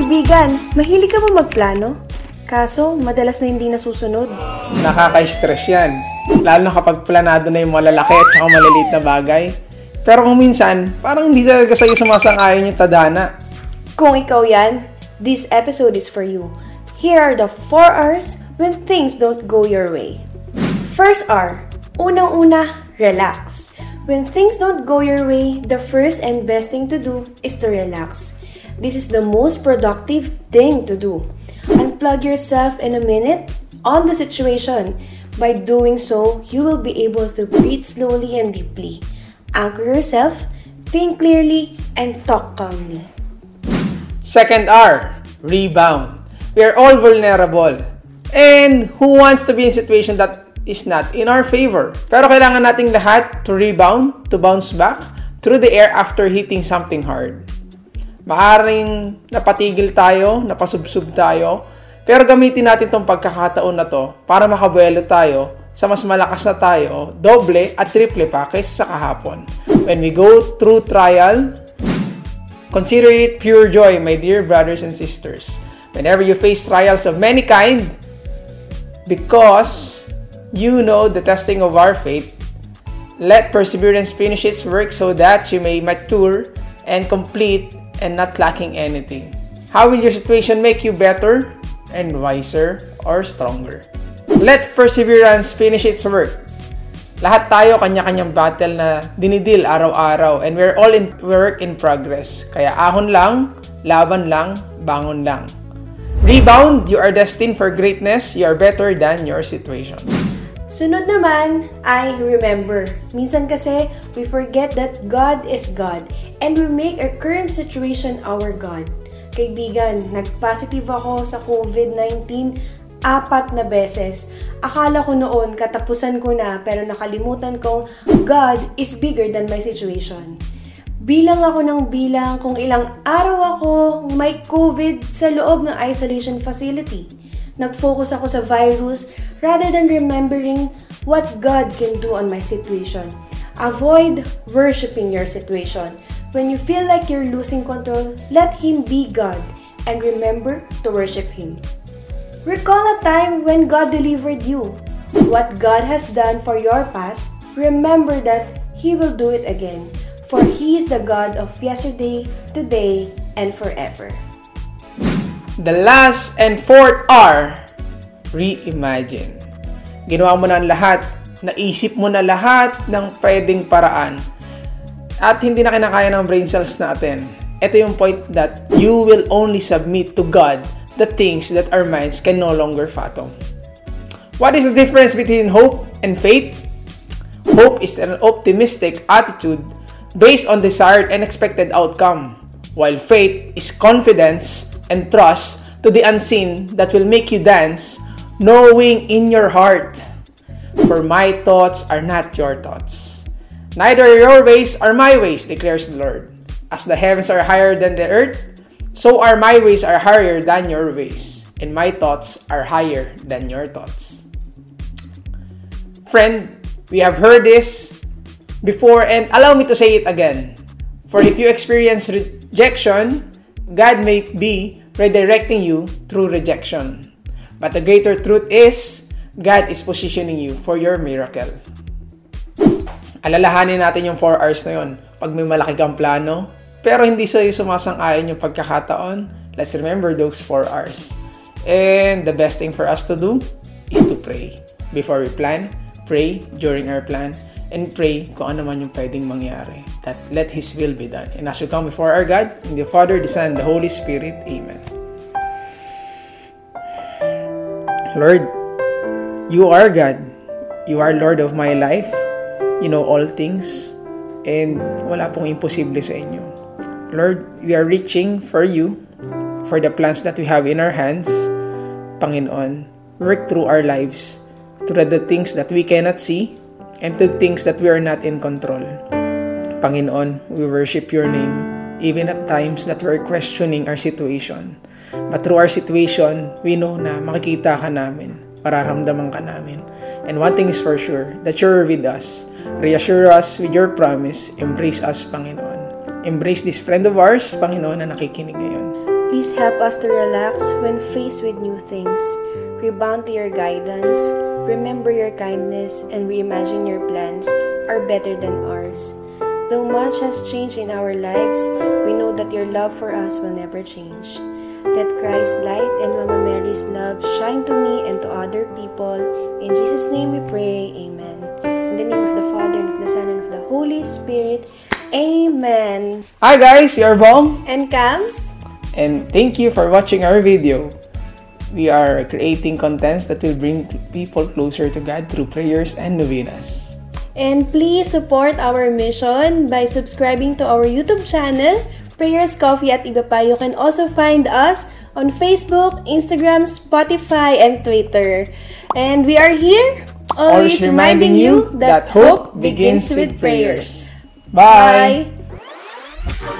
Kaibigan, mahilig ka ba magplano? Kaso, madalas na hindi nasusunod. Nakaka-stress yan. Lalo na kapag planado na yung malalaki at saka maliliit na bagay. Pero kung minsan, parang hindi talaga sa'yo sumasang-ayon yung tadhana. Kung ikaw yan, this episode is for you. Here are the 4 R's when things don't go your way. First R, unang-una, relax. When things don't go your way, the first and best thing to do is to relax. This is the most productive thing to do. Unplug yourself in a minute on the situation. By doing so, you will be able to breathe slowly and deeply. Anchor yourself, think clearly, and talk calmly. Second R, rebound. We are all vulnerable. And who wants to be in a situation that is not in our favor? Pero kailangan nating lahat to rebound, to bounce back through the air after hitting something hard. Maaring napatigil tayo, napasubsub tayo, pero gamitin natin tong pagkakataon na to para makabuelo tayo sa mas malakas na tayo, doble at triple pa kaysa sa kahapon. When we go through trial, consider it pure joy, my dear brothers and sisters. Whenever you face trials of many kind, because you know the testing of our faith, let perseverance finish its work so that you may mature and complete and not lacking anything. How will your situation make you better and wiser or stronger? Let perseverance finish its work. Lahat tayo kanya-kanyang battle na dinidil araw-araw and we're all in work in progress. Kaya ahon lang, laban lang, bangon lang. Rebound, you are destined for greatness. You are better than your situation. Sunod naman ay remember. Minsan kasi we forget that God is God and we make our current situation our God. Kaibigan, nag-positive ako sa COVID-19 apat na beses. Akala ko noon katapusan ko na pero nakalimutan kong God is bigger than my situation. Bilang ako ng bilang kung ilang araw ako may COVID sa loob ng isolation facility. Nag-focus ako sa virus rather than remembering what God can do on my situation. Avoid worshiping your situation. When you feel like you're losing control, let Him be God and remember to worship Him. Recall a time when God delivered you. What God has done for your past, remember that He will do it again. For He is the God of yesterday, today, and forever. The last and fourth R, reimagine. Ginawa mo na ang lahat, naisip mo na lahat ng pwedeng paraan at hindi na kinakaya ng brain cells natin. Ito yung point that you will only submit to God the things that our minds can no longer fathom. What is the difference between hope and faith? Hope is an optimistic attitude based on desired and expected outcome, while faith is confidence and trust to the unseen that will make you dance, knowing in your heart, For my thoughts are not your thoughts. Neither your ways are my ways, declares the Lord. As the heavens are higher than the earth, So are my ways are higher than your ways, and my thoughts are higher than your thoughts. Friend, we have heard this before, and allow me to say it again. For if you experience rejection, God may be redirecting you through rejection. But the greater truth is, God is positioning you for your miracle. Alalahanin natin yung 4 hours na yon. Pag may malaki kang plano, pero hindi sa'yo sumasang-ayon yung pagkakataon, let's remember those 4 hours. And the best thing for us to do is to pray. Before we plan, pray during our plan, and pray kung ano man yung pwedeng mangyari. That let His will be done. And as we come before our God, in the Father, the Son, the Holy Spirit, Amen. Lord, You are God. You are Lord of my life. You know all things. And wala pong imposible sa inyo. Lord, we are reaching for you, for the plans that we have in our hands. Panginoon, work through our lives, through the things that we cannot see, and the things that we are not in control. Panginoon, we worship your name, even at times that we're questioning our situation. But through our situation, we know na makikita ka namin, mararamdaman ka namin. And one thing is for sure, that you're with us. Reassure us with your promise, embrace us, Panginoon. Embrace this friend of ours, Panginoon, na nakikinig ngayon. Please help us to relax when faced with new things. Rebound to your guidance, remember your kindness, and reimagine your plans are better than ours. Though much has changed in our lives, we know that your love for us will never change. Let Christ's light and Mama Mary's love shine to me and to other people. In Jesus' name we pray. Amen. In the name of the Father, and of the Son, and of the Holy Spirit. Amen. Hi guys, you're Bong, And Cams? and thank you for watching our video. We are creating contents that will bring people closer to God through prayers and novenas. And please support our mission by subscribing to our YouTube channel, Prayers Coffee at Iba pa. You can also find us on Facebook, Instagram, Spotify, and Twitter. And we are here always, reminding you that hope begins with prayers. Bye. Bye.